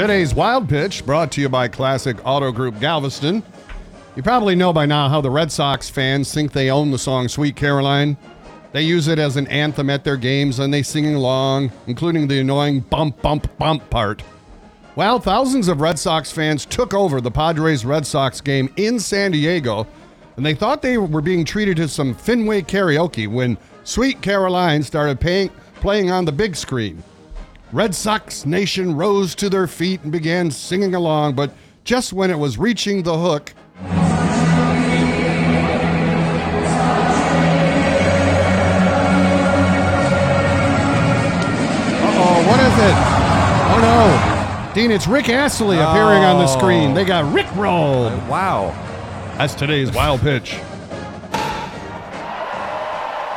Today's Wild Pitch brought to you by Classic Auto Group Galveston. You probably know by now how the Red Sox fans think they own the song Sweet Caroline. They use it as an anthem at their games and they sing along, including the annoying bump, bump, bump part. Well, thousands of Red Sox fans took over the Padres Red Sox game in San Diego, and they thought they were being treated to some Fenway karaoke when Sweet Caroline started playing on the big screen. Red Sox Nation rose to their feet and began singing along, but just when it was reaching the hook, Uh-oh, what is it? Oh no. Dean, it's Rick Astley appearing on the screen. They oh. got Rick rolled. Wow. That's today's wild pitch.